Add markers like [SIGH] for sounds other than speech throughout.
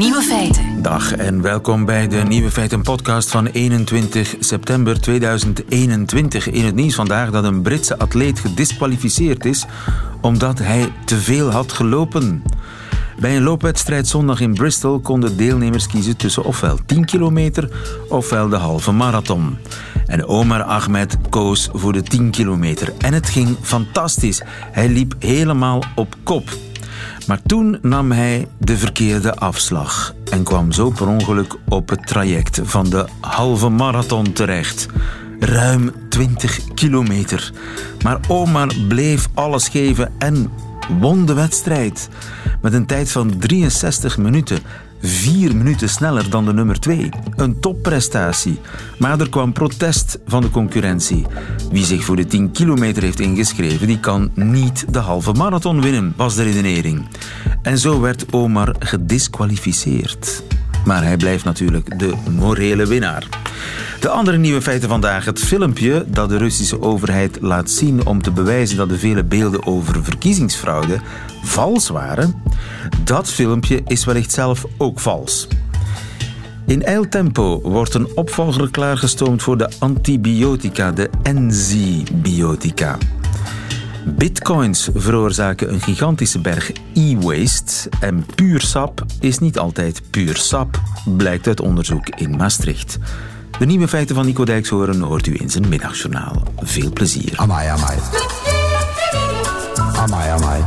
Nieuwe feiten. Dag en welkom bij de Nieuwe Feiten podcast van 21 september 2021. In het nieuws vandaag dat een Britse atleet gedisqualificeerd is omdat hij te veel had gelopen. Bij een loopwedstrijd zondag in Bristol konden deelnemers kiezen tussen ofwel 10 kilometer ofwel de halve marathon. En Omar Ahmed koos voor de 10 kilometer. En het ging fantastisch. Hij liep helemaal op kop. Maar toen nam hij de verkeerde afslag en kwam zo per ongeluk op het traject van de halve marathon terecht. Ruim 20 kilometer. Maar Omar bleef alles geven en won de wedstrijd. Met een tijd van 63 minuten. Vier minuten sneller dan de nummer 2. Een topprestatie. Maar er kwam protest van de concurrentie. Wie zich voor de 10 kilometer heeft ingeschreven, die kan niet de halve marathon winnen, was de redenering. En zo werd Omar gedisqualificeerd. Maar hij blijft natuurlijk de morele winnaar. De andere nieuwe feiten vandaag. Het filmpje dat de Russische overheid laat zien om te bewijzen dat de vele beelden over verkiezingsfraude vals waren. Dat filmpje is wellicht zelf ook vals. In eiltempo wordt een opvolger klaargestoomd voor de antibiotica, de enzybiotica. Bitcoins veroorzaken een gigantische berg e-waste en puur sap is niet altijd puur sap, blijkt uit onderzoek in Maastricht. De nieuwe feiten van Nico Dijkshoorn hoort u in zijn middagjournaal. Veel plezier. Amai, amai. Amai, amai.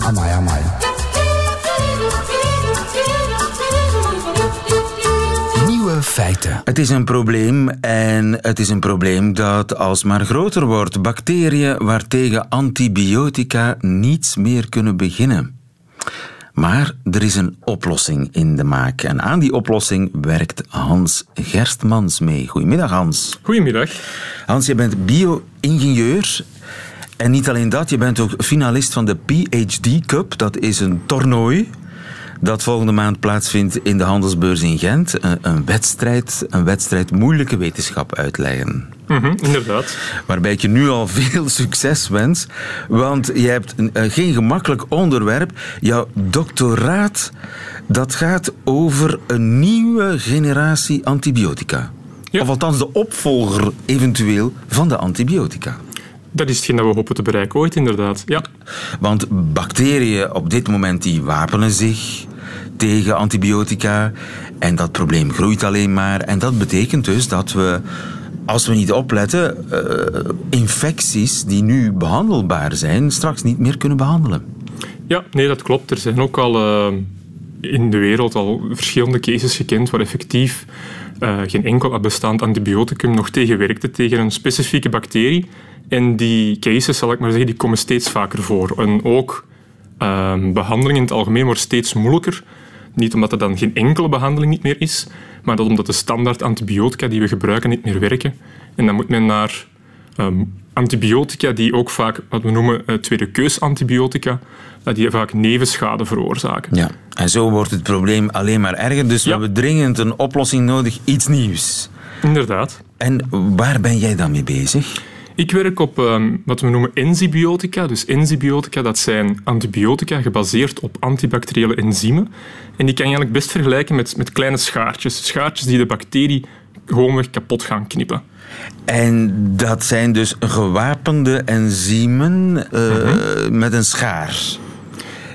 Amai, amai. Feiten. Het is een probleem en het is een probleem dat alsmaar groter wordt. Bacteriën waartegen antibiotica niets meer kunnen beginnen. Maar er is een oplossing in de maak. En aan die oplossing werkt Hans Gerstmans mee. Goedemiddag, Hans. Goedemiddag. Hans, je bent bio-ingenieur. En niet alleen dat, je bent ook finalist van de PhD Cup. Dat is een toernooi dat volgende maand plaatsvindt in de handelsbeurs in Gent. Een, een wedstrijd, een wedstrijd moeilijke wetenschap uitleggen. Mhm, inderdaad. Waarbij ik je nu al [LAUGHS] veel succes wens. Want je hebt een, eh, geen gemakkelijk onderwerp. Jouw doctoraat dat gaat over een nieuwe generatie antibiotica. Ja. Of althans de opvolger eventueel van de antibiotica. Dat is hetgeen dat we hopen te bereiken ooit, inderdaad. Ja. Want bacteriën op dit moment die wapenen zich tegen antibiotica. En dat probleem groeit alleen maar. En dat betekent dus dat we, als we niet opletten, eh, infecties die nu behandelbaar zijn, straks niet meer kunnen behandelen. ja, nee, dat klopt. Er zijn ook al eh, in de wereld al verschillende cases gekend waar effectief eh, geen enkel bestaand antibioticum nog tegen werkte tegen een specifieke bacterie. En die cases, zal ik maar zeggen, die komen steeds vaker voor. En ook behandeling in het algemeen wordt steeds moeilijker. Niet omdat er dan geen enkele behandeling niet meer is, maar dat omdat de standaard antibiotica die we gebruiken niet meer werken. En dan moet men naar ehm, antibiotica die ook vaak, wat we noemen, eh, tweede keus antibiotica, die vaak nevenschade veroorzaken. Ja. En zo wordt het probleem alleen maar erger. Dus we hebben dringend een oplossing nodig, iets nieuws. Inderdaad. En waar ben jij dan mee bezig? Ik werk op ehm, wat we noemen enzybiotica. Dus enzybiotica, dat zijn antibiotica gebaseerd op antibacteriële enzymen. En die kan je eigenlijk best vergelijken met, met kleine schaartjes. Schaartjes die de bacterie gewoonweg kapot gaan knippen. En dat zijn dus gewapende enzymen eh, Mhm. met een schaar.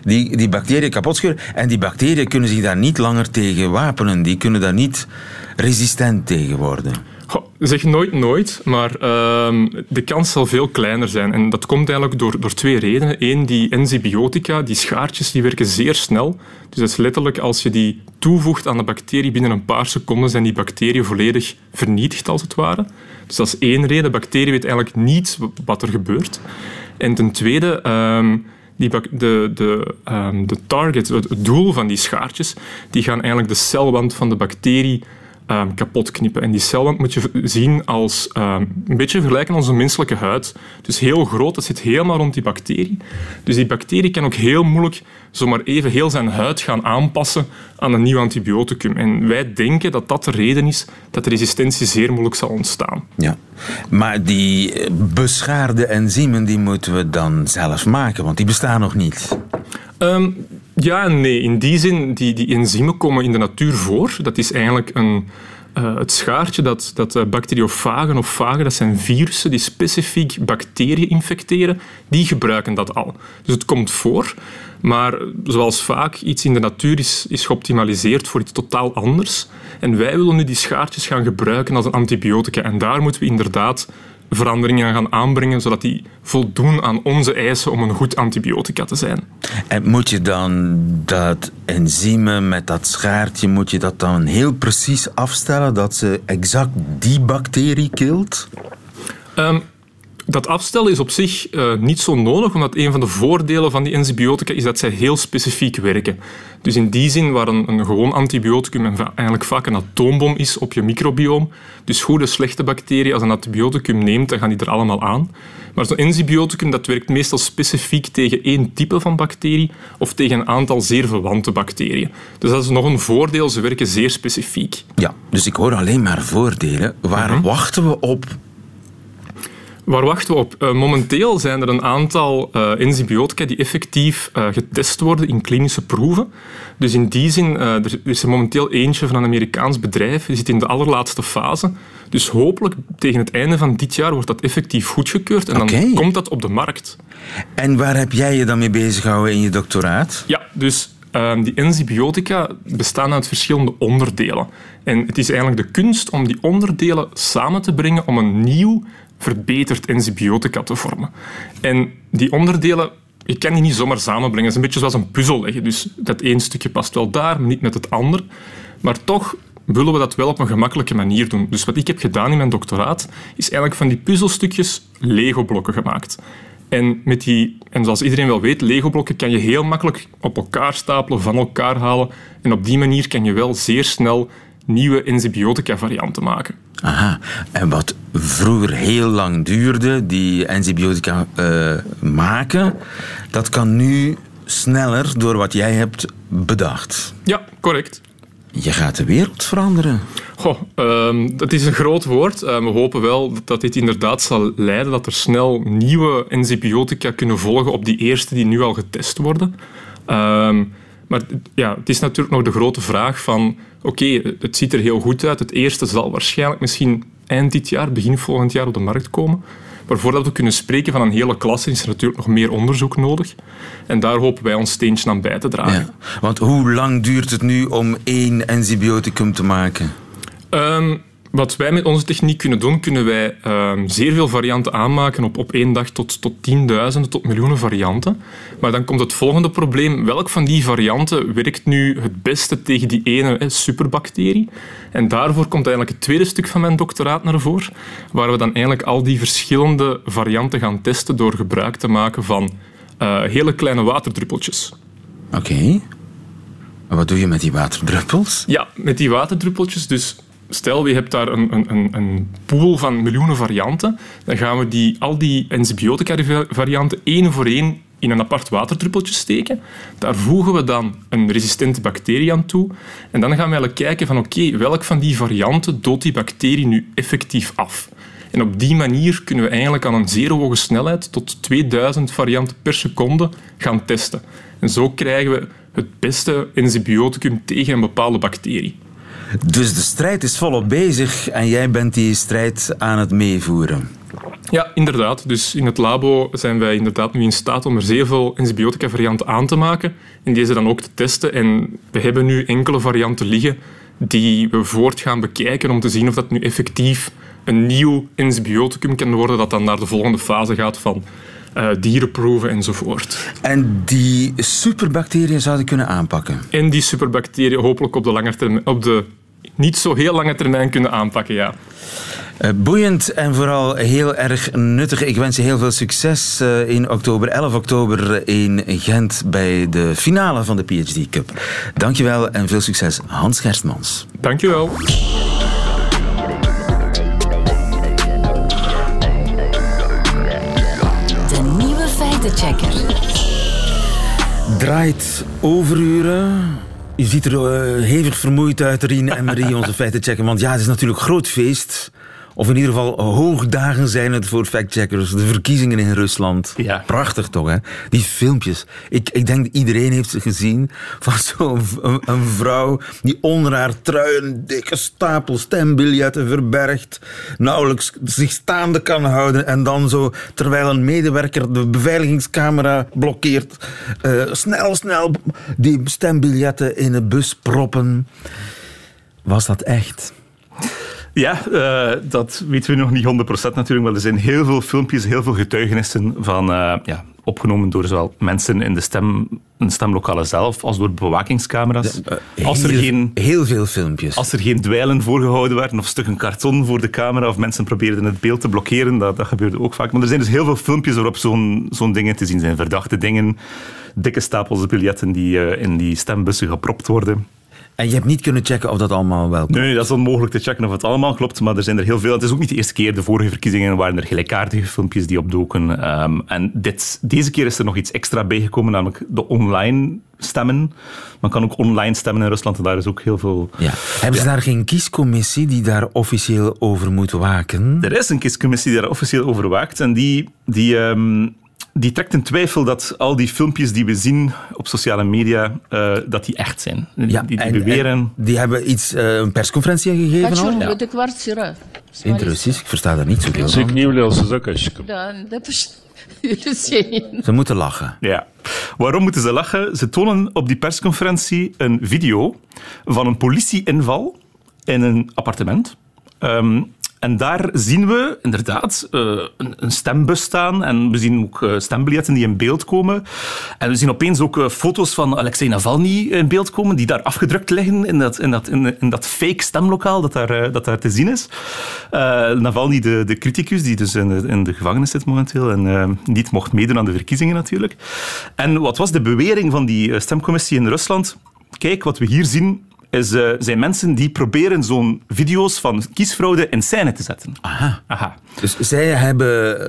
Die, die bacteriën kapot scheuren. En die bacteriën kunnen zich daar niet langer tegen wapenen. Die kunnen daar niet resistent tegen worden. Goh, zeg nooit nooit, maar ehm, de kans zal veel kleiner zijn. En dat komt eigenlijk door, door twee redenen. Eén, die enzybiotica, die schaartjes, die werken zeer snel. Dus dat is letterlijk als je die toevoegt aan de bacterie, binnen een paar seconden zijn die bacteriën volledig vernietigd, als het ware. Dus dat is één reden. De bacterie weet eigenlijk niet wat er gebeurt. En ten tweede... ehm, die de, de, ehm, de target, het doel van die schaartjes, die gaan eigenlijk de celwand van de bacterie ehm, kapot knippen. En die celwand moet je zien als ehm, een beetje vergelijken aan onze menselijke huid. Dus heel groot, dat zit helemaal rond die bacterie. Dus die bacterie kan ook heel moeilijk zomaar even heel zijn huid gaan aanpassen aan een nieuw antibioticum. En wij denken dat dat de reden is dat de resistentie zeer moeilijk zal ontstaan. Ja. Maar die eh, beschaarde enzymen die moeten we dan zelf maken, want die bestaan nog niet. Ehm, Ja nee. In die zin, die, die enzymen komen in de natuur voor. Dat is eigenlijk een, uh, het schaartje dat, dat uh, bacteriofagen of vagen, dat zijn virussen die specifiek bacteriën infecteren, die gebruiken dat al. Dus het komt voor, maar zoals vaak iets in de natuur is, is geoptimaliseerd voor iets totaal anders. En wij willen nu die schaartjes gaan gebruiken als een antibiotica. En daar moeten we inderdaad veranderingen gaan aanbrengen, zodat die voldoen aan onze eisen om een goed antibiotica te zijn. En moet je dan dat enzymen met dat schaartje, moet je dat dan heel precies afstellen dat ze exact die bacterie kilt? Um, dat afstellen is op zich uh, niet zo nodig, omdat een van de voordelen van die antibiotica is dat zij heel specifiek werken. Dus in die zin, waar een, een gewoon antibioticum eigenlijk vaak een atoombom is op je microbioom, dus goede, slechte bacteriën, als een antibioticum neemt, dan gaan die er allemaal aan. Maar zo'n antibioticum dat werkt meestal specifiek tegen één type van bacterie of tegen een aantal zeer verwante bacteriën. Dus dat is nog een voordeel, ze werken zeer specifiek. Ja, dus ik hoor alleen maar voordelen. Waar mhm. wachten we op Waar wachten we op? Uh, momenteel zijn er een aantal uh, antibiotica die effectief uh, getest worden in klinische proeven. Dus in die zin, er is er momenteel eentje van een Amerikaans bedrijf, die zit in de allerlaatste fase. Dus hopelijk tegen het einde van dit jaar wordt dat effectief goedgekeurd en dan komt dat op de markt. En waar heb jij je dan mee bezig gehouden in je doctoraat? Ja, dus ehm, die antibiotica bestaan uit verschillende onderdelen. En het is eigenlijk de kunst om die onderdelen samen te brengen om een nieuw verbeterd antibiotica te vormen. En die onderdelen, je kan die niet zomaar samenbrengen. Het is een beetje zoals een puzzel leggen. Dus dat één stukje past wel daar, maar niet met het ander. Maar toch willen we dat wel op een gemakkelijke manier doen. Dus wat ik heb gedaan in mijn doctoraat, is eigenlijk van die puzzelstukjes Lego-blokken gemaakt. En, met die, en zoals iedereen wel weet, Lego-blokken kan je heel makkelijk op elkaar stapelen, van elkaar halen. En op die manier kan je wel zeer snel nieuwe antibiotica-varianten maken. Aha, en wat vroeger heel lang duurde, die antibiotica uh, maken, dat kan nu sneller door wat jij hebt bedacht. Ja, correct. Je gaat de wereld veranderen. Goh, um, dat is een groot woord. Uh, we hopen wel dat dit inderdaad zal leiden dat er snel nieuwe antibiotica kunnen volgen op die eerste die nu al getest worden. Um, maar ja, het is natuurlijk nog de grote vraag van... Oké, het ziet er heel goed uit. Het eerste zal waarschijnlijk misschien eind dit jaar, begin volgend jaar op de markt komen. Maar voordat we kunnen spreken van een hele klasse is er natuurlijk nog meer onderzoek nodig. En daar hopen wij ons steentje aan bij te dragen. Ja, want hoe lang duurt het nu om één antibioticum te maken? Um, wat wij met onze techniek kunnen doen, kunnen wij ehm, zeer veel varianten aanmaken op, op één dag tot, tot tienduizenden, tot miljoenen varianten. Maar dan komt het volgende probleem. Welk van die varianten werkt nu het beste tegen die ene superbacterie? En daarvoor komt eigenlijk het tweede stuk van mijn doctoraat naar voren, waar we dan eigenlijk al die verschillende varianten gaan testen door gebruik te maken van uh, hele kleine waterdruppeltjes. Oké. Wat doe je met die waterdruppels? Ja, met die waterdruppeltjes, dus stel je hebt daar een, een, een pool van miljoenen varianten, dan gaan we die, al die antibiotica-varianten één voor één in een apart waterdruppeltje steken. Daar voegen we dan een resistente bacterie aan toe. En dan gaan we eigenlijk kijken van oké, welk van die varianten doodt die bacterie nu effectief af? En op die manier kunnen we eigenlijk aan een zeer hoge snelheid tot 2000 varianten per seconde gaan testen. En zo krijgen we het beste antibioticum tegen een bepaalde bacterie. Dus de strijd is volop bezig en jij bent die strijd aan het meevoeren. Ja, inderdaad. Dus in het labo zijn wij inderdaad nu in staat om er zeer veel antibiotica-varianten aan te maken en deze dan ook te testen. En we hebben nu enkele varianten liggen die we voort gaan bekijken om te zien of dat nu effectief een nieuw antibioticum kan worden dat dan naar de volgende fase gaat van uh, dierenproeven enzovoort. En die superbacteriën zouden kunnen aanpakken? En die superbacteriën hopelijk op de, lange termijn, op de niet zo heel lange termijn kunnen aanpakken, ja. Uh, boeiend en vooral heel erg nuttig. Ik wens je heel veel succes uh, in oktober, 11 oktober in Gent bij de finale van de PhD Cup. Dankjewel en veel succes, Hans Gerstmans. Dankjewel. Feitenchecker. Draait overuren. Je ziet er uh, hevig vermoeid uit, Rien en Marie, onze [LAUGHS] feitenchecker. Want ja, het is natuurlijk groot feest. Of in ieder geval hoogdagen zijn het voor factcheckers. De verkiezingen in Rusland. Ja. Prachtig toch, hè? Die filmpjes. Ik, ik denk dat iedereen heeft ze gezien. Van zo'n een, een vrouw die onder haar trui een dikke stapel stembiljetten verbergt. Nauwelijks zich staande kan houden. En dan zo, terwijl een medewerker de beveiligingscamera blokkeert. eh, snel, snel die stembiljetten in een bus proppen. Was dat echt? Ja, eh, dat weten we nog niet 100% natuurlijk, maar er zijn heel veel filmpjes, heel veel getuigenissen van, eh, ja, opgenomen door zowel mensen in de, stem, in de stemlokalen zelf als door bewakingscamera's. als, er heel, geen, heel veel filmpjes. als er geen dweilen voorgehouden werden of stukken karton voor de camera of mensen probeerden het beeld te blokkeren, dat, dat gebeurde ook vaak. Maar er zijn dus heel veel filmpjes waarop zo'n zo'n dingen te zien zijn. Verdachte dingen, dikke stapels biljetten die eh, in die stembussen gepropt worden. En je hebt niet kunnen checken of dat allemaal wel klopt. Nee, dat is onmogelijk te checken of het allemaal klopt, maar er zijn er heel veel. Het is ook niet de eerste keer. De vorige verkiezingen waren er gelijkaardige filmpjes die opdoken. Ehm, en dit, deze keer is er nog iets extra bijgekomen, namelijk de online stemmen. Man kan ook online stemmen in Rusland en daar is ook heel veel... Ja. Hebben ze daar geen kiescommissie die daar officieel over moet waken? Er is een kiescommissie die daar officieel over waakt en die... die ehm, die trekt in twijfel dat al die filmpjes die we zien op sociale media, eh, dat die echt zijn. Ja, die, die beweren... Die hebben iets, eh, een persconferentie gegeven al? Ja. In Russisch? Ik versta daar niet zo veel van. [LAUGHS] Ze moeten lachen. Ja. Waarom moeten ze lachen? Ze tonen op die persconferentie een video van een politieinval in een appartement. Ehm, en daar zien we inderdaad eh, een, stembus staan en we zien ook eh, stembiljetten die in beeld komen. En we zien opeens ook eh, foto's van Alexei Navalny in beeld komen, die daar afgedrukt liggen in dat, in dat, in, dat fake stemlokaal dat daar, dat daar te zien is. Eh, Navalny, de, de criticus, die dus in de, gevangenis zit momenteel en niet mocht meedoen aan de verkiezingen natuurlijk. En wat was de bewering van die stemcommissie in Rusland? Kijk, wat we hier zien is, eh, zijn mensen die proberen zo'n video's van kiesfraude in scène te zetten. Aha. Aha. Dus zij hebben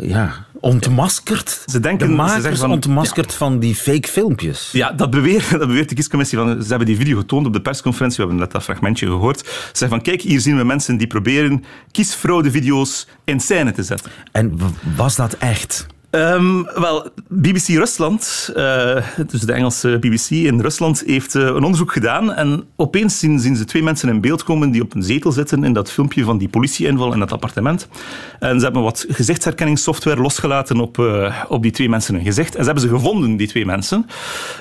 eh, ja, ontmaskerd. Ze denken- de ze makers zeggen van- ontmaskerd van die fake filmpjes. Ja, dat beweert, [LAUGHS] dat beweert de kiescommissie. Van, ze hebben die video getoond op de persconferentie. We hebben net dat fragmentje gehoord. Ze zeggen van, kijk, hier zien we mensen die proberen kiesfraudevideo's in scène te zetten. En was dat echt? Ehm, wel, BBC Rusland, eh, dus de Engelse BBC in Rusland, heeft eh, een onderzoek gedaan. En opeens zien, zien ze twee mensen in beeld komen die op een zetel zitten in dat filmpje van die politieinval in dat appartement. En ze hebben wat gezichtsherkenningssoftware losgelaten op, eh, op die twee mensen hun gezicht. En ze hebben ze gevonden, die twee mensen.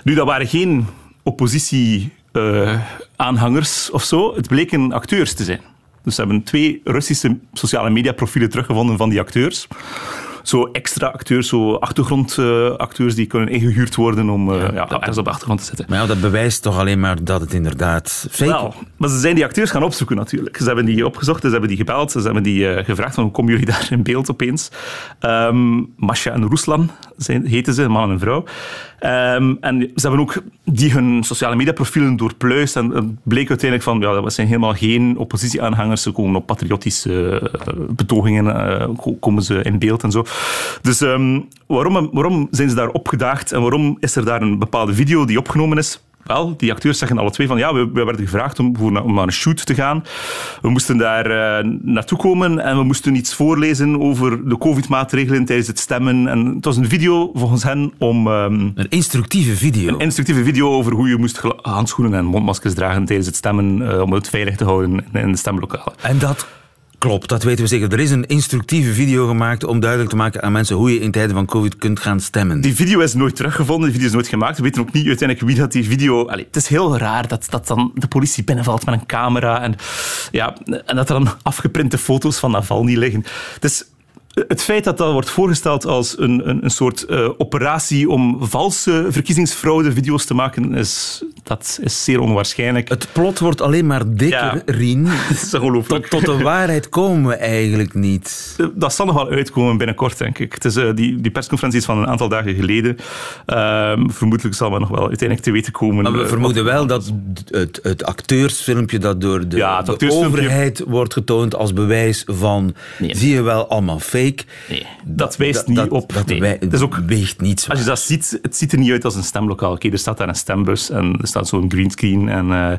Nu, dat waren geen oppositie-aanhangers of zo. Het bleken acteurs te zijn. Dus ze hebben twee Russische sociale mediaprofielen teruggevonden van die acteurs zo extra acteurs, zo achtergrondacteurs die kunnen ingehuurd worden om eh, ja, ergens op de achtergrond te zitten. Maar ja, dat bewijst toch alleen maar dat het inderdaad fake Wel, maar ze zijn die acteurs gaan opzoeken natuurlijk. Ze hebben die opgezocht, ze hebben die gebeld, ze hebben die eh, gevraagd van hoe komen jullie [LAUGHS] daar in beeld opeens. Ehm Masha en Ruslan zijn, heten ze, een man en een vrouw. Ehm, en ze hebben ook die hun sociale mediaprofielen doorpluist en het bleek uiteindelijk van, ja, dat zijn helemaal geen oppositieaanhangers, ze komen op patriotische eh, betogingen, eh, ko- komen ze in beeld en zo. Dus ehm, waarom, waarom zijn ze daar opgedaagd en waarom is er daar een bepaalde video die opgenomen is? Wel, die acteurs zeggen alle twee van ja, we, we werden gevraagd om, voor, om naar een shoot te gaan. We moesten daar eh, naartoe komen en we moesten iets voorlezen over de covid-maatregelen tijdens het stemmen. En het was een video volgens hen om... ehm, Een instructieve video. een instructieve video over hoe je moest handschoenen en mondmaskers dragen tijdens het stemmen eh, om het veilig te houden in, in de stemlokalen. En dat klopt, dat weten we zeker. Er is een instructieve video gemaakt om duidelijk te maken aan mensen hoe je in tijden van COVID kunt gaan stemmen. Die video is nooit teruggevonden, die video is nooit gemaakt. We weten ook niet uiteindelijk wie dat die video... Allee, het is heel raar dat, dat dan de politie binnenvalt met een camera en, ja, en dat er dan afgeprinte foto's van Navalny liggen. Dus het feit dat dat wordt voorgesteld als een, een, een soort eh, operatie om valse verkiezingsfraude-video's te maken, is, dat is zeer onwaarschijnlijk. Het plot wordt alleen maar dikker, Ja. Rien. Het [LAUGHS] is ongelooflijk. Tot, tot de waarheid komen we eigenlijk niet. Dat zal nog wel uitkomen binnenkort, denk ik. Het is, eh, die, die persconferentie is van een aantal dagen geleden. Ehm, vermoedelijk zal men nog wel uiteindelijk te weten komen. Maar we eh, vermoeden wel dat het, het acteursfilmpje dat door de, Ja, overheid wordt getoond als bewijs van Nee. zie je wel allemaal fake. Fake. Nee, dat wijst niet dat- op. Dat nee. wij- Het is ook weegt niet zo. Als je dat ziet, het ziet er niet uit als een stemlokaal. Oké, er staat daar een stembus en er staat zo'n greenscreen. En, eh,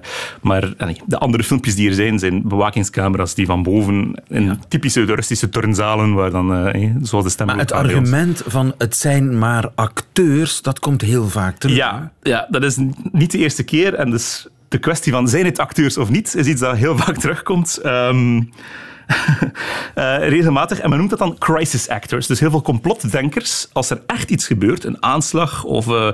maar eh, nee, de andere filmpjes die er zijn, zijn bewakingscamera's die van boven in typische Russische turnzalen, waar dan, eh, zoals de Maar het argument van het zijn maar acteurs, dat komt heel vaak terug. Ja, ja, dat is niet de eerste keer. En dus de kwestie van zijn het acteurs of niet, is iets dat heel vaak terugkomt. Ehm, [LAUGHS] eh, regelmatig. En men noemt dat dan crisis actors. Dus heel veel complotdenkers. Als er echt iets gebeurt, een aanslag of eh,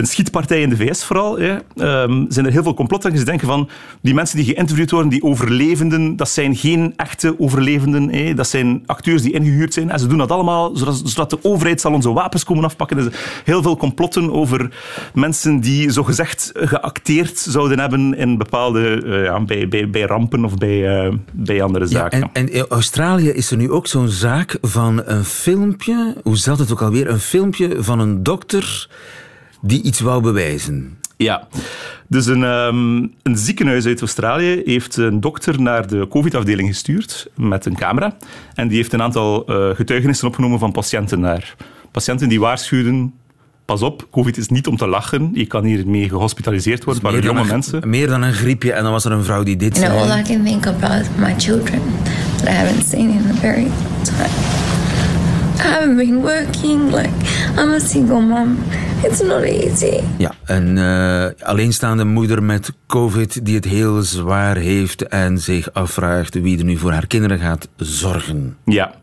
een schietpartij in de VS vooral, hè, ehm, zijn er heel veel complotdenkers die denken van die mensen die geïnterviewd worden, die overlevenden, dat zijn geen echte overlevenden. Hè. Dat zijn acteurs die ingehuurd zijn. En ze doen dat allemaal zodat, zodat de overheid zal onze wapens komen afpakken. Zijn heel veel complotten over mensen die zogezegd geacteerd zouden hebben in bepaalde, eh, ja, bij, bij, bij rampen of bij, eh, bij andere Ja, zaken. en, en in Australië is er nu ook zo'n zaak van een filmpje, hoe zat het ook alweer, een filmpje van een dokter die iets wou bewijzen. Ja, dus een, ehm, een ziekenhuis uit Australië heeft een dokter naar de COVID-afdeling gestuurd met een camera. En die heeft een aantal eh, getuigenissen opgenomen van patiënten daar. Patiënten die waarschuwden, pas op, COVID is niet om te lachen. Je kan hiermee gehospitaliseerd worden, maar Meer dan jonge een- mensen. Meer dan een griepje. En dan was er een vrouw die dit know, all zei. I can think about is my children that I haven't seen in a very long time. I haven't been working. Like, I'm a single mom. It's not easy. Ja, een eh, alleenstaande moeder met COVID die het heel zwaar heeft en zich afvraagt wie er nu voor haar kinderen gaat zorgen. Ja,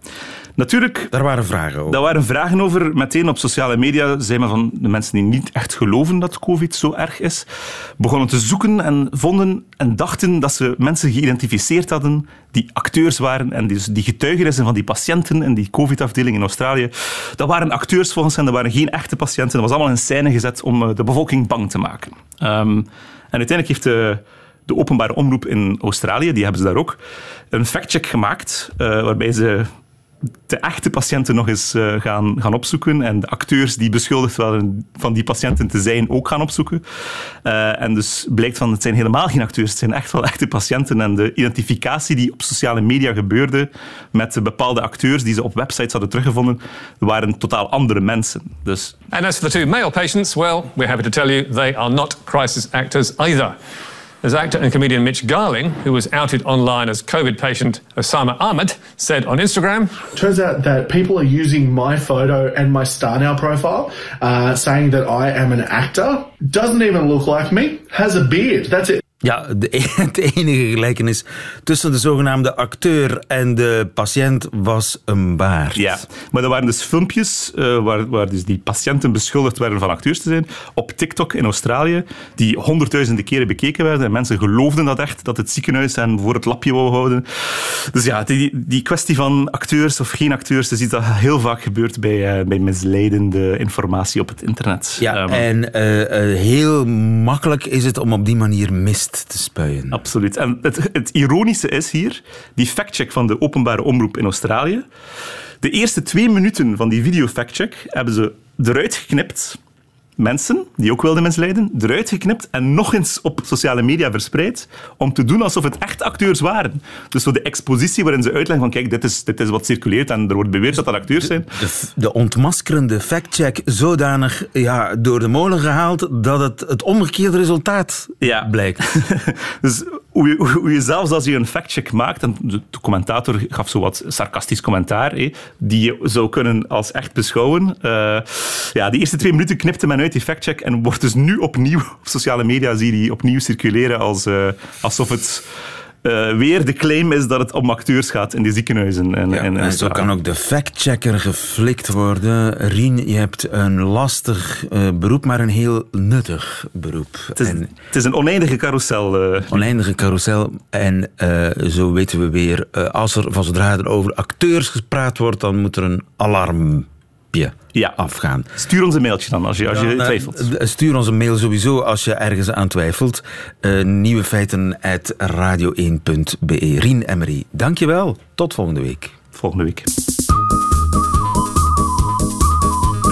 natuurlijk Daar waren vragen over. Daar waren vragen over. Meteen op sociale media zei men van de mensen die niet echt geloven dat COVID zo erg is, begonnen te zoeken en vonden en dachten dat ze mensen geïdentificeerd hadden die acteurs waren. En dus die getuigenissen van die patiënten in die COVID-afdeling in Australië, dat waren acteurs volgens hen, dat waren geen echte patiënten. Dat was allemaal in scène gezet om eh, de bevolking bang te maken. Ehm, en uiteindelijk heeft de de openbare omroep in Australië, die hebben ze daar ook, een factcheck gemaakt, eh, waarbij ze de echte patiënten nog eens eh, gaan, gaan opzoeken en de acteurs die beschuldigd waren van die patiënten te zijn ook gaan opzoeken. Eh, en dus blijkt van het zijn helemaal geen acteurs, het zijn echt wel echte patiënten en de identificatie die op sociale media gebeurde met de bepaalde acteurs die ze op websites hadden teruggevonden, waren totaal andere mensen. Dus And as for the two male patients, well, we're happy to tell you they are not crisis actors either. As actor and comedian Mitch Garling, who was outed online as COVID patient Osama Ahmed, said on Instagram, Turns out that people are using my photo and my Star Now profile, uh, saying that I am an actor. Doesn't even look like me. Has a beard. That's it. Ja, de, [LAUGHS] het enige gelijkenis tussen de zogenaamde acteur en de patiënt was een baard. Ja, maar er waren dus filmpjes eh, waar, waar dus die patiënten beschuldigd werden van acteurs te zijn op TikTok in Australië, die honderdduizenden keren bekeken werden en mensen geloofden dat echt, dat het ziekenhuis hen voor het lapje wou houden. Dus ja, die, die kwestie van acteurs of geen acteurs, is iets dat heel vaak gebeurt bij, eh, bij misleidende informatie op het internet. Ja, en eh, eh, heel makkelijk is het om op die manier te. Absoluut. En het, het ironische is hier, die factcheck van de openbare omroep in Australië. De eerste twee minuten van die video-factcheck hebben ze eruit geknipt. Mensen die ook wilden misleiden, eruit geknipt en nog eens op sociale media verspreid om te doen alsof het echt acteurs waren. Dus zo de expositie waarin ze uitleggen van kijk, dit is, dit is wat circuleert en er wordt beweerd dat dat acteurs zijn. De, de ontmaskerende factcheck zodanig ja, door de molen gehaald dat het het omgekeerde resultaat Ja. blijkt. [LAUGHS] Dus hoe je, hoe je zelfs als je een factcheck maakt, en de, commentator gaf zo wat sarcastisch commentaar, hé, die je zou kunnen als echt beschouwen. Eh, ja, die eerste twee minuten knipte men uit die factcheck en wordt dus nu opnieuw [LAUGHS] op sociale media zie je die opnieuw circuleren als, eh, alsof het eh, weer de claim is dat het om acteurs gaat in die ziekenhuizen. En, Ja, en, en zo kan ook de factchecker geflikt worden. Rien, je hebt een lastig eh, beroep, maar een heel nuttig beroep. Het is, het is een oneindige carousel. eh. oneindige carousel. En zo weten we weer, als er van zodra er over acteurs gepraat wordt, dan moet er een alarmpje Ja. afgaan. Stuur ons een mailtje dan als je, als je Dan, eh, twijfelt. Stuur ons een mail sowieso als je ergens aan twijfelt. Eh, nieuwe feiten at radio1.be. Rien Emery, dankjewel. Tot volgende week. Volgende week.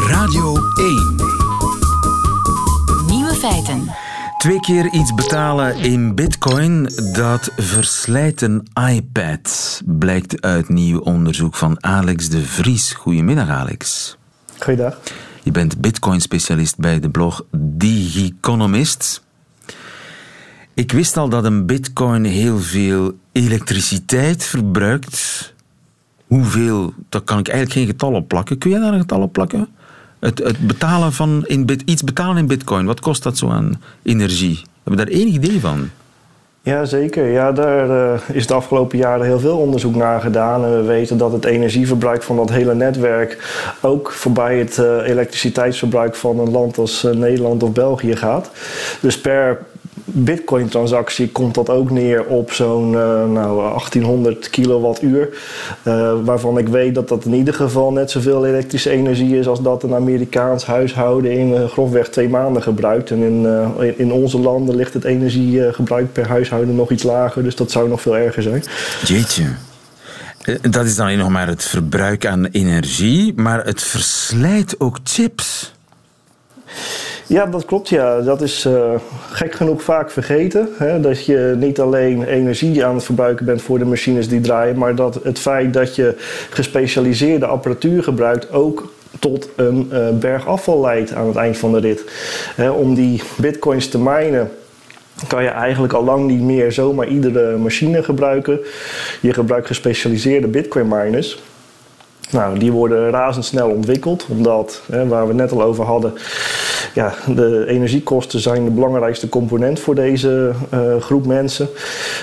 Radio 1. Nieuwe feiten. Twee keer iets betalen in bitcoin, dat verslijt een iPad. Blijkt uit nieuw onderzoek van Alex de Vries. Goedemiddag, Alex. Goeiedag. Je bent bitcoin-specialist bij de blog Digiconomist. Ik wist al dat een bitcoin heel veel elektriciteit verbruikt. Hoeveel, daar kan ik eigenlijk geen getal op plakken. Kun jij daar een getal op plakken? Het, betalen van in iets betalen in bitcoin, wat kost dat zo aan energie? Hebben we daar enig idee van? Ja, zeker. Ja, daar uh, is de afgelopen jaren heel veel onderzoek naar gedaan. En we weten dat het energieverbruik van dat hele netwerk ook voorbij het uh, elektriciteitsverbruik van een land als uh, Nederland of België gaat. Dus per Bitcoin-transactie komt dat ook neer op zo'n uh, nou, 1800 kilowattuur. Uh, waarvan ik weet dat dat in ieder geval net zoveel elektrische energie is als dat een Amerikaans huishouden in uh, grofweg twee maanden gebruikt. En in, in onze landen ligt het energiegebruik per huishouden nog iets lager, dus dat zou nog veel erger zijn. Jeetje. Dat is dan alleen nog maar het verbruik aan energie, maar het verslijt ook chips. Ja, dat klopt. Ja. Dat is uh, gek genoeg vaak vergeten. Hè? Dat je niet alleen energie aan het verbruiken bent voor de machines die draaien, maar dat het feit dat je gespecialiseerde apparatuur gebruikt ook tot een uh, berg afval leidt aan het eind van de rit. Hè? Om die bitcoins te minen kan je eigenlijk al lang niet meer zomaar iedere machine gebruiken. Je gebruikt gespecialiseerde bitcoin miners. Nou, die worden razendsnel ontwikkeld, omdat, hè, waar we het net al over hadden, ja, de energiekosten zijn de belangrijkste component voor deze uh, groep mensen.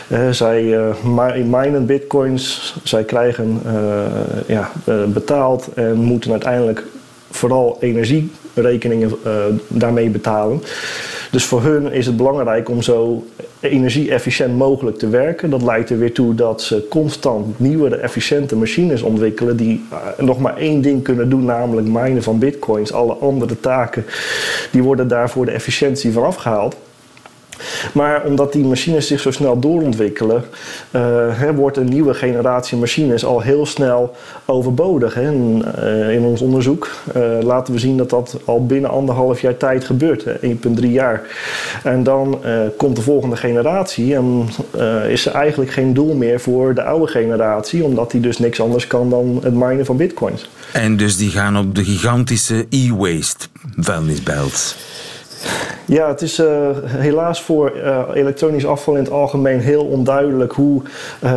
Uh, zij uh, minen bitcoins, zij krijgen ja, betaald en moeten uiteindelijk vooral energierekeningen daarmee betalen. Dus voor hun is het belangrijk om zo energie-efficiënt mogelijk te werken. Dat leidt er weer toe dat ze constant nieuwere, efficiënte machines ontwikkelen die nog maar één ding kunnen doen, namelijk minen van bitcoins. Alle andere taken die worden daarvoor de efficiëntie van afgehaald. Maar omdat die machines zich zo snel doorontwikkelen, uh, wordt een nieuwe generatie machines al heel snel overbodig. Hè. In ons onderzoek uh, laten we zien dat dat al binnen anderhalf jaar tijd gebeurt, 1,3 jaar. En dan komt de volgende generatie en is er eigenlijk geen doel meer voor de oude generatie, omdat die dus niks anders kan dan het minen van bitcoins. En dus die gaan op de gigantische e-waste vuilnisbelt. Ja, het is uh, helaas voor uh, elektronisch afval in het algemeen heel onduidelijk hoe uh,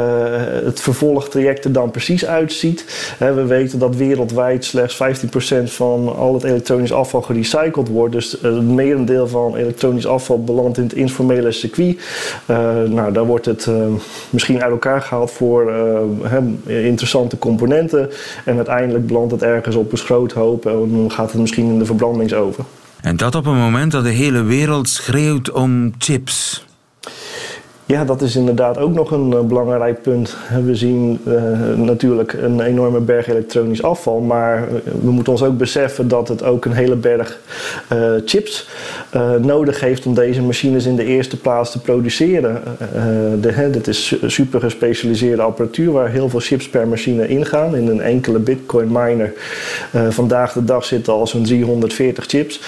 het vervolgtraject er dan precies uitziet. we weten dat wereldwijd slechts 15% van al het elektronisch afval gerecycled wordt. Dus het merendeel van elektronisch afval belandt in het informele circuit. nou, daar wordt het misschien uit elkaar gehaald voor interessante componenten. En uiteindelijk belandt het ergens op een schroothoop en dan gaat het misschien in de verbrandingsoven. En dat op een moment dat de hele wereld schreeuwt om chips. Ja, dat is inderdaad ook nog een uh, belangrijk punt. We zien uh, natuurlijk een enorme berg elektronisch afval, maar we moeten ons ook beseffen dat het ook een hele berg chips nodig heeft om deze machines in de eerste plaats te produceren. De, dit is super gespecialiseerde apparatuur waar heel veel chips per machine ingaan. In een enkele bitcoin miner vandaag de dag zitten al zo'n 340 chips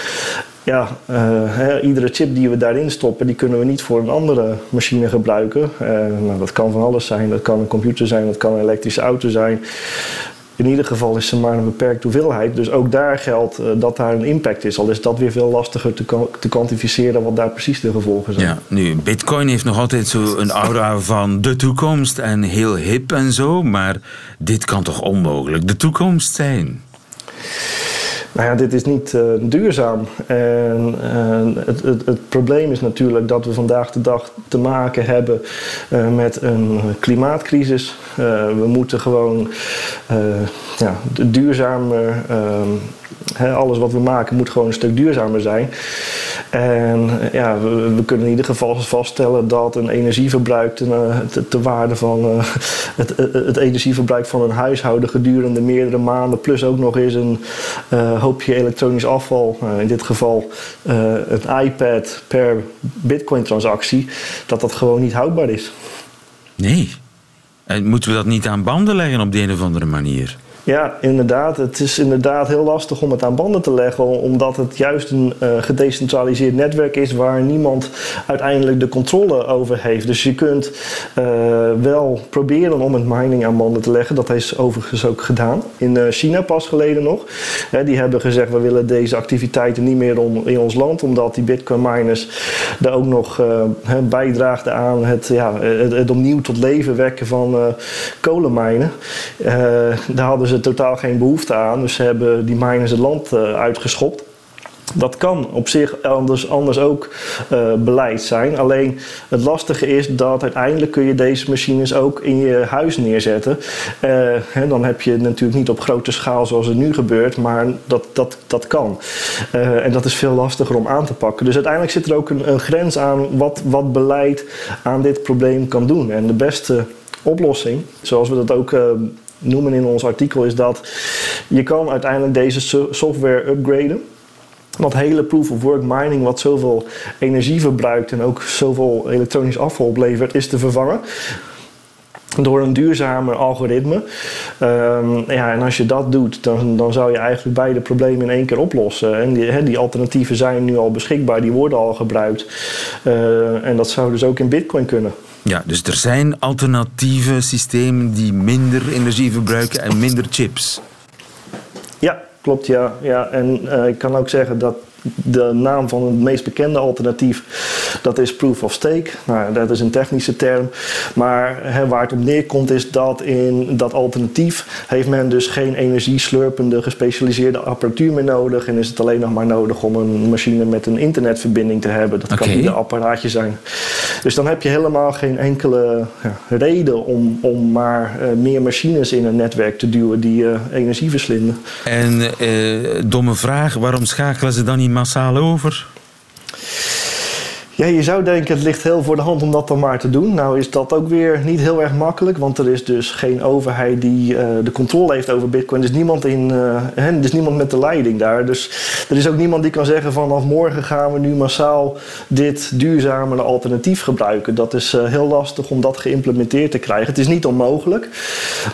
ja, uh, iedere chip die we daarin stoppen, die kunnen we niet voor een andere machine gebruiken. Uh, nou, dat kan van alles zijn. Dat kan een computer zijn, dat kan een elektrische auto zijn. In ieder geval is er maar een beperkte hoeveelheid. Dus ook daar geldt uh, dat daar een impact is. Al is dat weer veel lastiger te, te kwantificeren wat daar precies de gevolgen zijn. Ja, nu, Bitcoin heeft nog altijd zo een aura van de toekomst en heel hip en zo. Maar dit kan toch onmogelijk de toekomst zijn? Nou ja, dit is niet uh, duurzaam. En uh, het, het, het, probleem is natuurlijk dat we vandaag de dag te maken hebben uh, met een klimaatcrisis. we moeten gewoon ja, duurzamer alles wat we maken moet gewoon een stuk duurzamer zijn. En ja, we, kunnen in ieder geval vaststellen dat een energieverbruik ten, te, waarde van uh, het, het, energieverbruik van een huishouden gedurende meerdere maanden, plus ook nog eens een hoopje elektronisch afval, in dit geval een iPad per bitcoin-transactie, dat dat gewoon niet houdbaar is. Nee. En moeten we dat niet aan banden leggen op de een of andere manier? Ja, inderdaad. Het is inderdaad heel lastig om het aan banden te leggen, omdat het juist een uh, gedecentraliseerd netwerk is waar niemand uiteindelijk de controle over heeft. Dus je kunt uh, wel proberen om het mining aan banden te leggen. Dat is overigens ook gedaan. In uh, China pas geleden nog. die hebben gezegd, we willen deze activiteiten niet meer in ons land, omdat die bitcoin miners daar ook nog bijdraagden aan het, ja, het, het, opnieuw tot leven wekken van kolenmijnen. daar hadden ze totaal geen behoefte aan. Dus ze hebben die miners het land uh, uitgeschopt. Dat kan op zich anders, anders ook uh, beleid zijn. Alleen het lastige is dat uiteindelijk kun je deze machines ook in je huis neerzetten. Uh, hè, dan heb je natuurlijk niet op grote schaal zoals het nu gebeurt, maar dat, dat, dat kan. En dat is veel lastiger om aan te pakken. Dus uiteindelijk zit er ook een, een grens aan wat, wat beleid aan dit probleem kan doen. En de beste oplossing, zoals we dat ook noemen in ons artikel is dat je kan uiteindelijk deze software upgraden. Dat hele proof of work mining, wat zoveel energie verbruikt en ook zoveel elektronisch afval oplevert, is te vervangen door een duurzamer algoritme. Um, ja, en als je dat doet, dan, dan zou je eigenlijk beide problemen in één keer oplossen. En die, die alternatieven zijn nu al beschikbaar, die worden al gebruikt. Uh, en dat zou dus ook in Bitcoin kunnen. Ja, dus er zijn alternatieve systemen die minder energie verbruiken en minder chips. Ja, klopt ja. ja. En uh, ik kan ook zeggen dat de naam van het meest bekende alternatief, dat is proof of stake. Nou, dat is een technische term. Maar waar het op neerkomt is dat in dat alternatief heeft men dus geen energieslurpende gespecialiseerde apparatuur meer nodig. En is het alleen nog maar nodig om een machine met een internetverbinding te hebben. Dat kan een apparaatje zijn. Dus dan heb je helemaal geen enkele ja, reden om, om maar uh, meer machines in een netwerk te duwen die uh, energie verslinden. En uh, domme vraag, waarom schakelen ze dan niet massaal over? Ja, je zou denken het ligt heel voor de hand om dat dan maar te doen. Nou is dat ook weer niet heel erg makkelijk, want er is dus geen overheid die uh, de controle heeft over bitcoin. Er is niemand, in, uh, is niemand met de leiding daar. Dus er is ook niemand die kan zeggen vanaf morgen gaan we nu massaal dit duurzamere alternatief gebruiken. Dat is uh, heel lastig om dat geïmplementeerd te krijgen. Het is niet onmogelijk,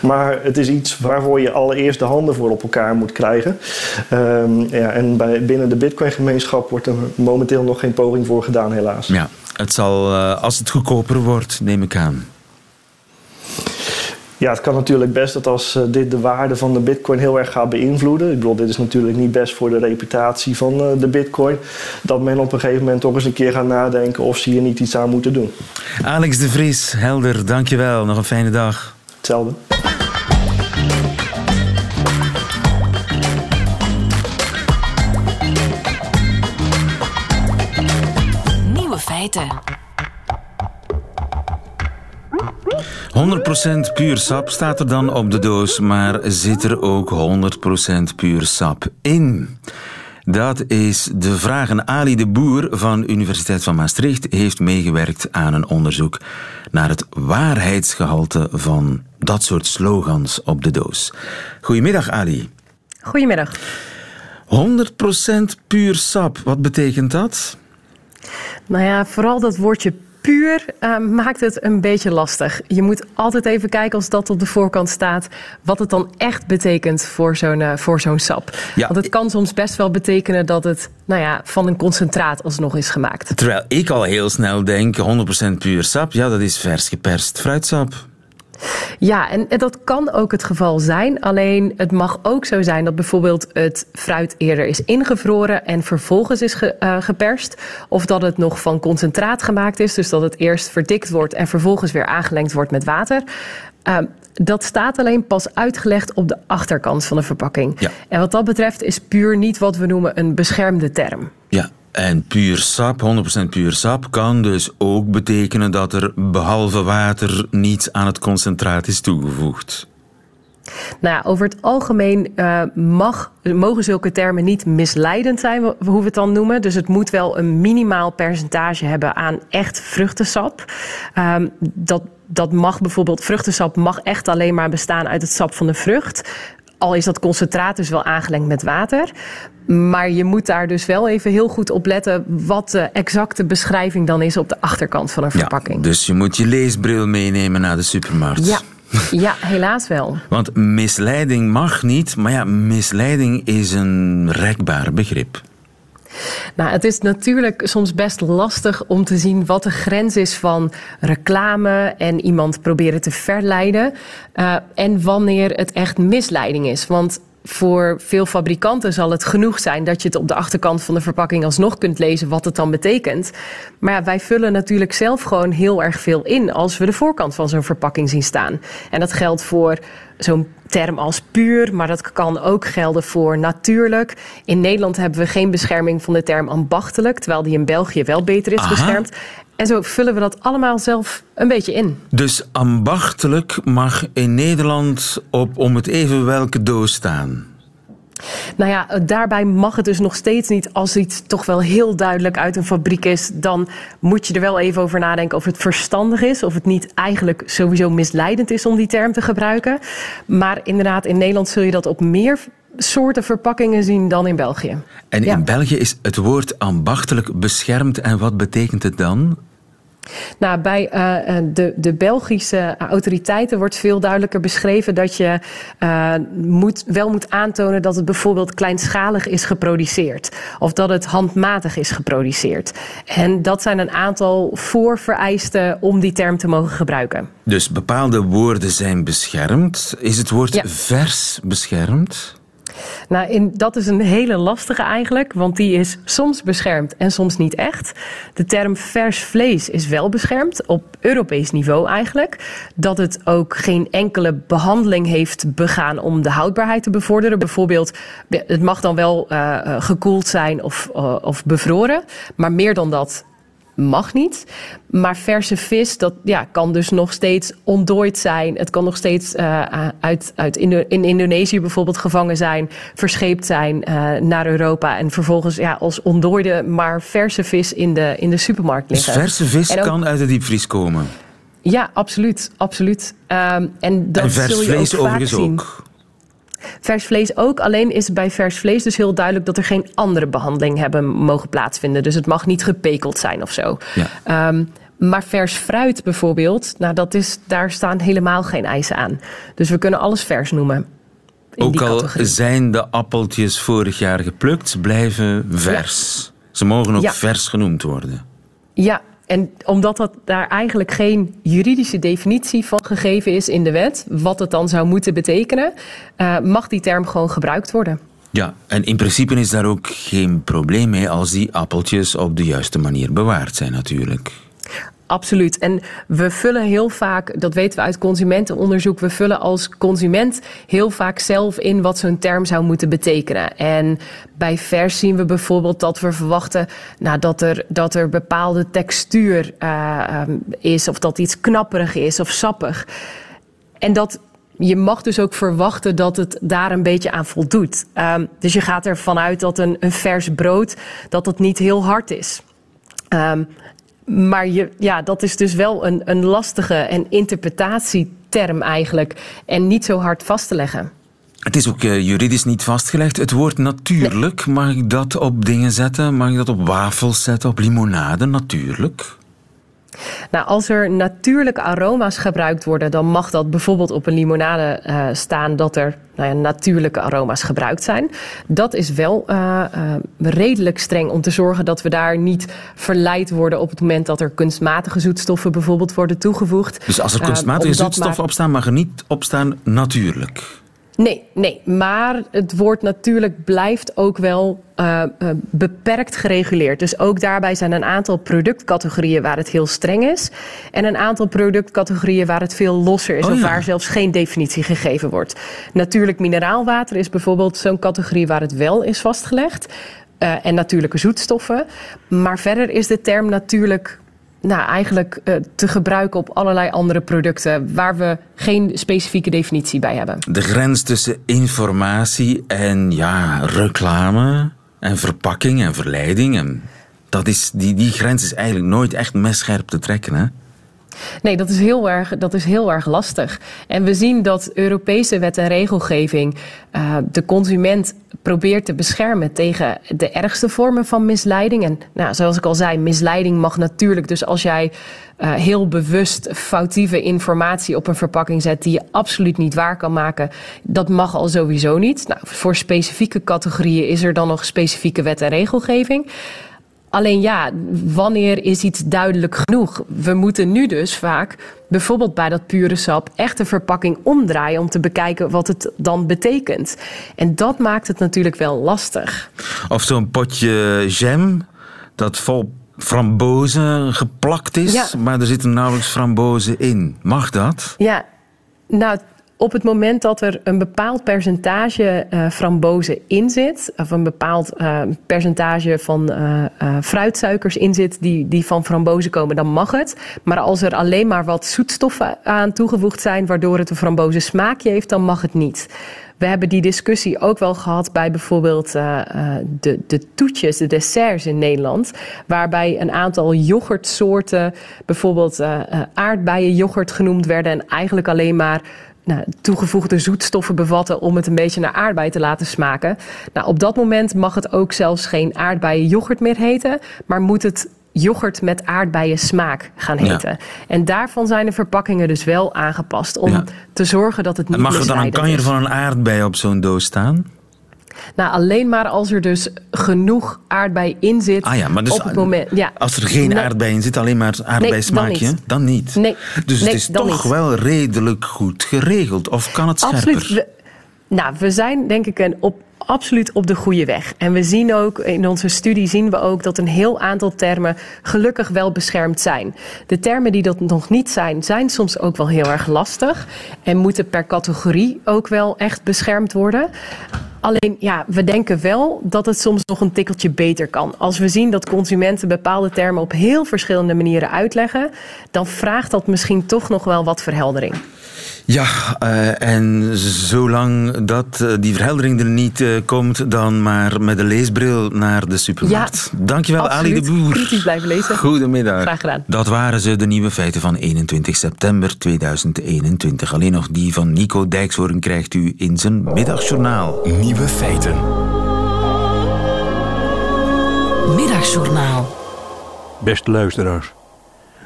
maar het is iets waarvoor je allereerst de handen voor op elkaar moet krijgen. Um, ja, en bij, binnen de bitcoin gemeenschap wordt er momenteel nog geen poging voor gedaan helaas. Ja, het zal, uh, als het goedkoper wordt, neem ik aan. Ja, het kan natuurlijk best dat als uh, dit de waarde van de bitcoin heel erg gaat beïnvloeden. Ik bedoel, dit is natuurlijk niet best voor de reputatie van uh, de bitcoin. Dat men op een gegeven moment toch eens een keer gaat nadenken of ze hier niet iets aan moeten doen. Alex de Vries, helder, dankjewel. Nog een fijne dag. Hetzelfde. Feiten. 100% puur sap staat er dan op de doos, maar zit er ook 100% puur sap in? Dat is de vraag. En Ali de Boer van Universiteit van Maastricht heeft meegewerkt aan een onderzoek naar het waarheidsgehalte van dat soort slogans op de doos. Goedemiddag, Ali. Goedemiddag. 100% puur sap, wat betekent dat? Nou ja, vooral dat woordje puur uh, maakt het een beetje lastig. Je moet altijd even kijken als dat op de voorkant staat, wat het dan echt betekent voor zo'n uh, voor zo'n sap. Ja, Want het kan soms best wel betekenen dat het nou ja, van een concentraat alsnog is gemaakt. Terwijl ik al heel snel denk, 100% puur sap, ja, dat is vers geperst fruitsap. Ja, en dat kan ook het geval zijn. Alleen het mag ook zo zijn dat bijvoorbeeld het fruit eerder is ingevroren en vervolgens is ge, uh, geperst. Of dat het nog van concentraat gemaakt is, dus dat het eerst verdikt wordt en vervolgens weer aangelengd wordt met water. Uh, dat staat alleen pas uitgelegd op de achterkant van de verpakking. Ja. En wat dat betreft is puur niet wat we noemen een beschermde term. Ja, en puur sap, 100% puur sap, kan dus ook betekenen dat er behalve water niets aan het concentraat is toegevoegd. Nou over het algemeen uh, mag, mogen zulke termen niet misleidend zijn, hoe we het dan noemen. Dus het moet wel een minimaal percentage hebben aan echt vruchtensap. Um, dat, dat mag bijvoorbeeld, vruchtensap mag echt alleen maar bestaan uit het sap van de vrucht. Al is dat concentraat dus wel aangelengd met water. Maar je moet daar dus wel even heel goed op letten wat de exacte beschrijving dan is op de achterkant van een verpakking. Dus je moet je leesbril meenemen naar de supermarkt. Ja. Ja, helaas wel. [LAUGHS] Want misleiding mag niet, maar ja, misleiding is een rekbaar begrip. Nou, het is natuurlijk soms best lastig om te zien wat de grens is van reclame en iemand proberen te verleiden. Uh, en wanneer het echt misleiding is. Want voor veel fabrikanten zal het genoeg zijn dat je het op de achterkant van de verpakking alsnog kunt lezen wat het dan betekent. Maar ja, wij vullen natuurlijk zelf gewoon heel erg veel in als we de voorkant van zo'n verpakking zien staan. En dat geldt voor zo'n term als puur, maar dat kan ook gelden voor natuurlijk. In Nederland hebben we geen bescherming van de term ambachtelijk, terwijl die in België wel beter is beschermd. En zo vullen we dat allemaal zelf een beetje in. Dus ambachtelijk mag in Nederland op om het even welke doos staan. Nou ja, daarbij mag het dus nog steeds niet. Als iets toch wel heel duidelijk uit een fabriek is, dan moet je er wel even over nadenken of het verstandig is. Of het niet eigenlijk sowieso misleidend is om die term te gebruiken. Maar inderdaad, in Nederland zul je dat op meer soorten verpakkingen zien dan in België. En in België is het woord ambachtelijk beschermd. En wat betekent het dan? Nou, bij uh, de, de Belgische autoriteiten wordt veel duidelijker beschreven dat je uh, moet, wel moet aantonen dat het bijvoorbeeld kleinschalig is geproduceerd. Of dat het handmatig is geproduceerd. En dat zijn een aantal voorvereisten om die term te mogen gebruiken. Dus bepaalde woorden zijn beschermd. Is het woord vers beschermd? Nou, dat is een hele lastige eigenlijk, want die is soms beschermd en soms niet echt. De term vers vlees is wel beschermd, op Europees niveau eigenlijk. Dat het ook geen enkele behandeling heeft begaan om de houdbaarheid te bevorderen. Bijvoorbeeld, het mag dan wel uh, gekoeld zijn of, uh, of bevroren, maar meer dan dat mag niet. Maar verse vis, dat ja, kan dus nog steeds ontdooid zijn. Het kan nog steeds uh, uit, uit Indo in Indonesië bijvoorbeeld gevangen zijn, verscheept zijn uh, naar Europa en vervolgens ja, als ontdooide, maar verse vis in de, in de supermarkt dus liggen. Dus verse vis kan uit de diepvries komen? Ja, absoluut. absoluut. Um, en dat en vers zul je vlees ook overigens ook? Vers vlees ook, alleen is bij vers vlees dus heel duidelijk dat er geen andere behandeling hebben mogen plaatsvinden. Dus het mag niet gepekeld zijn of zo. Ja. Um, maar vers fruit bijvoorbeeld, nou dat is, daar staan helemaal geen eisen aan. Dus we kunnen alles vers noemen. Ook al categorie. zijn de appeltjes vorig jaar geplukt, blijven vers. Ze mogen ook Ja. vers genoemd worden. Ja, en omdat dat daar eigenlijk geen juridische definitie van gegeven is in de wet, wat het dan zou moeten betekenen, uh, mag die term gewoon gebruikt worden. Ja, en in principe is daar ook geen probleem mee als die appeltjes op de juiste manier bewaard zijn natuurlijk. Absoluut. En we vullen heel vaak, dat weten we uit consumentenonderzoek, we vullen als consument heel vaak zelf in wat zo'n term zou moeten betekenen. En bij vers zien we bijvoorbeeld dat we verwachten nou, dat, er, dat er bepaalde textuur uh, um, is, of dat iets knapperig is of sappig. En dat je mag dus ook verwachten dat het daar een beetje aan voldoet. Um, dus je gaat ervan uit dat een, een vers brood dat het niet heel hard is. Um, maar je, ja, dat is dus wel een, een lastige en interpretatieterm eigenlijk. En niet zo hard vast te leggen. Het is ook uh, juridisch niet vastgelegd. Het woord natuurlijk, mag ik dat op dingen zetten? Mag ik dat op wafels zetten, op limonade? Natuurlijk. Nou, als er natuurlijke aroma's gebruikt worden, dan mag dat bijvoorbeeld op een limonade uh, staan dat er nou ja, natuurlijke aroma's gebruikt zijn. Dat is wel uh, uh, redelijk streng om te zorgen dat we daar niet verleid worden op het moment dat er kunstmatige zoetstoffen bijvoorbeeld worden toegevoegd. Dus als er kunstmatige zoetstoffen maar... op staan, mag er niet op staan natuurlijk. Nee, nee, maar het woord natuurlijk blijft ook wel uh, uh, beperkt gereguleerd. Dus ook daarbij zijn een aantal productcategorieën waar het heel streng is. En een aantal productcategorieën waar het veel losser is. Oh, of ja. waar zelfs geen definitie gegeven wordt. Natuurlijk mineraalwater is bijvoorbeeld zo'n categorie waar het wel is vastgelegd. Uh, en natuurlijke zoetstoffen. Maar verder is de term natuurlijk nou, eigenlijk uh, te gebruiken op allerlei andere producten waar we geen specifieke definitie bij hebben. De grens tussen informatie en ja, reclame en verpakking en verleiding, en dat is, die, die grens is eigenlijk nooit echt messcherp te trekken. Hè? Nee, dat is, heel erg, dat is heel erg lastig. En we zien dat Europese wet en regelgeving uh, de consument probeert te beschermen tegen de ergste vormen van misleiding. En nou, zoals ik al zei, misleiding mag natuurlijk. Dus als jij uh, heel bewust foutieve informatie op een verpakking zet die je absoluut niet waar kan maken, dat mag al sowieso niet. Nou, voor specifieke categorieën is er dan nog specifieke wet en regelgeving. Alleen ja, wanneer is iets duidelijk genoeg? We moeten nu dus vaak, bijvoorbeeld bij dat pure sap, echt de verpakking omdraaien om te bekijken wat het dan betekent. En dat maakt het natuurlijk wel lastig. Of zo'n potje jam dat vol frambozen geplakt is, maar er zitten nauwelijks frambozen in. Mag dat? Ja, nou, op het moment dat er een bepaald percentage uh, frambozen in zit, of een bepaald uh, percentage van uh, fruitsuikers in zit die, die van frambozen komen, dan mag het. Maar als er alleen maar wat zoetstoffen aan toegevoegd zijn, waardoor het een frambozen smaakje heeft, dan mag het niet. We hebben die discussie ook wel gehad bij bijvoorbeeld de, de toetjes, de desserts in Nederland. Waarbij een aantal yoghurtsoorten, bijvoorbeeld aardbeienyoghurt genoemd werden. En eigenlijk alleen maar nou, toegevoegde zoetstoffen bevatten om het een beetje naar aardbei te laten smaken. Nou, op dat moment mag het ook zelfs geen aardbeien yoghurt meer heten, maar moet het yoghurt met aardbeien smaak gaan heten. En daarvan zijn de verpakkingen dus wel aangepast om te zorgen dat het niet Mag er dan een kanjer van een aardbei op zo'n doos staan? Nou, alleen maar als er dus genoeg aardbei in zit ah ja, maar dus, op het moment. Ja. Als er geen aardbei in zit, alleen maar aardbeismaakje, nee, dan niet. Nee, dus het is toch wel redelijk goed geregeld. Of kan het scherper? Absoluut. nou, we zijn denk ik een op, absoluut op de goede weg. En we zien ook, in onze studie zien we ook dat een heel aantal termen gelukkig wel beschermd zijn. De termen die dat nog niet zijn, zijn soms ook wel heel erg lastig. En moeten per categorie ook wel echt beschermd worden. Alleen ja, we denken wel dat het soms nog een tikkeltje beter kan. Als we zien dat consumenten bepaalde termen op heel verschillende manieren uitleggen, dan vraagt dat misschien toch nog wel wat verheldering. Ja, uh, en zolang dat uh, die verheldering er niet uh, komt, dan maar met de leesbril naar de supermarkt. Ja, Dankjewel, absoluut. Ali de Boer. Kritisch blijven lezen. Goedemiddag. Graag gedaan. Dat waren ze, de nieuwe feiten van 21 september 2021. Alleen nog die van Nico Dijkshoorn krijgt u in zijn middagjournaal. Nieuwe feiten. Middagjournaal. Beste luisteraars.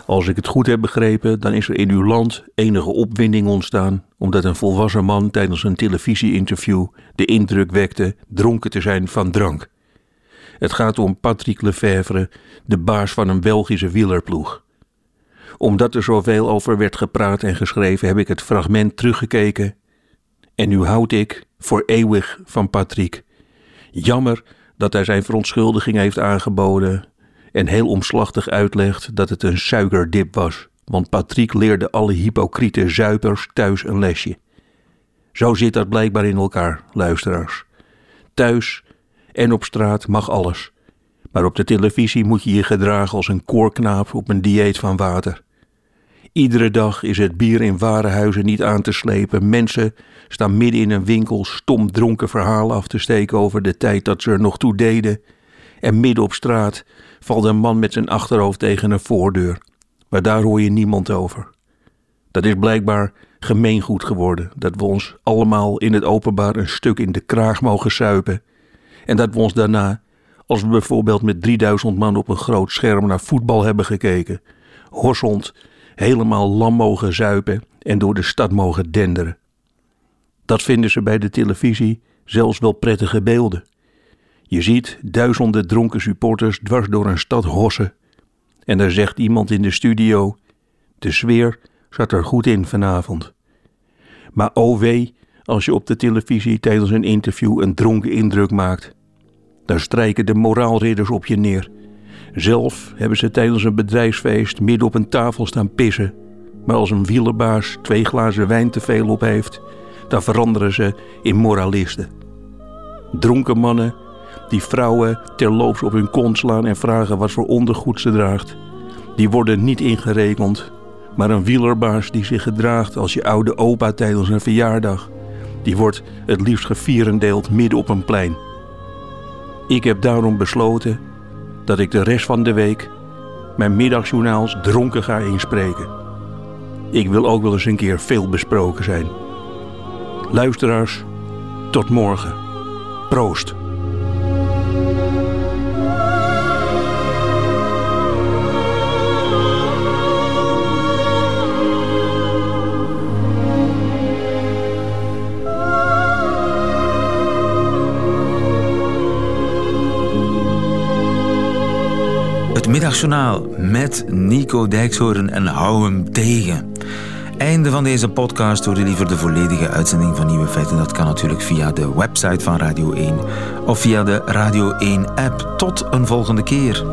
Als ik het goed heb begrepen, dan is er in uw land enige opwinding ontstaan omdat een volwassen man tijdens een televisieinterview de indruk wekte dronken te zijn van drank. Het gaat om Patrick Lefevre, de baas van een Belgische wielerploeg. Omdat er zoveel over werd gepraat en geschreven, heb ik het fragment teruggekeken. En nu houd ik voor eeuwig van Patrick. Jammer dat hij zijn verontschuldiging heeft aangeboden en heel omslachtig uitlegt dat het een suikerdip was, want Patrick leerde alle hypocriete zuipers thuis een lesje. Zo zit dat blijkbaar in elkaar, luisteraars. Thuis en op straat mag alles, maar op de televisie moet je je gedragen als een koorknaap op een dieet van water. Iedere dag is het bier in warenhuizen niet aan te slepen. Mensen staan midden in een winkel stom dronken verhalen af te steken over de tijd dat ze er nog toe deden. En midden op straat valt een man met zijn achterhoofd tegen een voordeur. Maar daar hoor je niemand over. Dat is blijkbaar gemeengoed geworden, dat we ons allemaal in het openbaar een stuk in de kraag mogen suipen. En dat we ons daarna, als we bijvoorbeeld met 3000 man op een groot scherm naar voetbal hebben gekeken, horsend, helemaal lam mogen zuipen en door de stad mogen denderen. Dat vinden ze bij de televisie zelfs wel prettige beelden. Je ziet duizenden dronken supporters dwars door een stad hossen. En daar zegt iemand in de studio: De sfeer zat er goed in vanavond. Maar oh wee, als je op de televisie tijdens een interview een dronken indruk maakt. Dan strijken de moraalridders op je neer. Zelf hebben ze tijdens een bedrijfsfeest midden op een tafel staan pissen. Maar als een wielerbaas twee glazen wijn te veel op heeft, dan veranderen ze in moralisten. Dronken mannen die vrouwen terloops op hun kont slaan en vragen wat voor ondergoed ze draagt. Die worden niet ingerekend, maar een wielerbaas die zich gedraagt als je oude opa tijdens een verjaardag. Die wordt het liefst gevierendeeld midden op een plein. Ik heb daarom besloten dat ik de rest van de week mijn middagjournaals dronken ga inspreken. Ik wil ook wel eens een keer veel besproken zijn. Luisteraars, tot morgen. Proost. Middagjournaal met Nico Dijkshoorn en hou hem tegen. Einde van deze podcast. Hoor je liever de volledige uitzending van Nieuwe Feiten? Dat kan natuurlijk via de website van Radio 1 of via de Radio 1 app. Tot een volgende keer.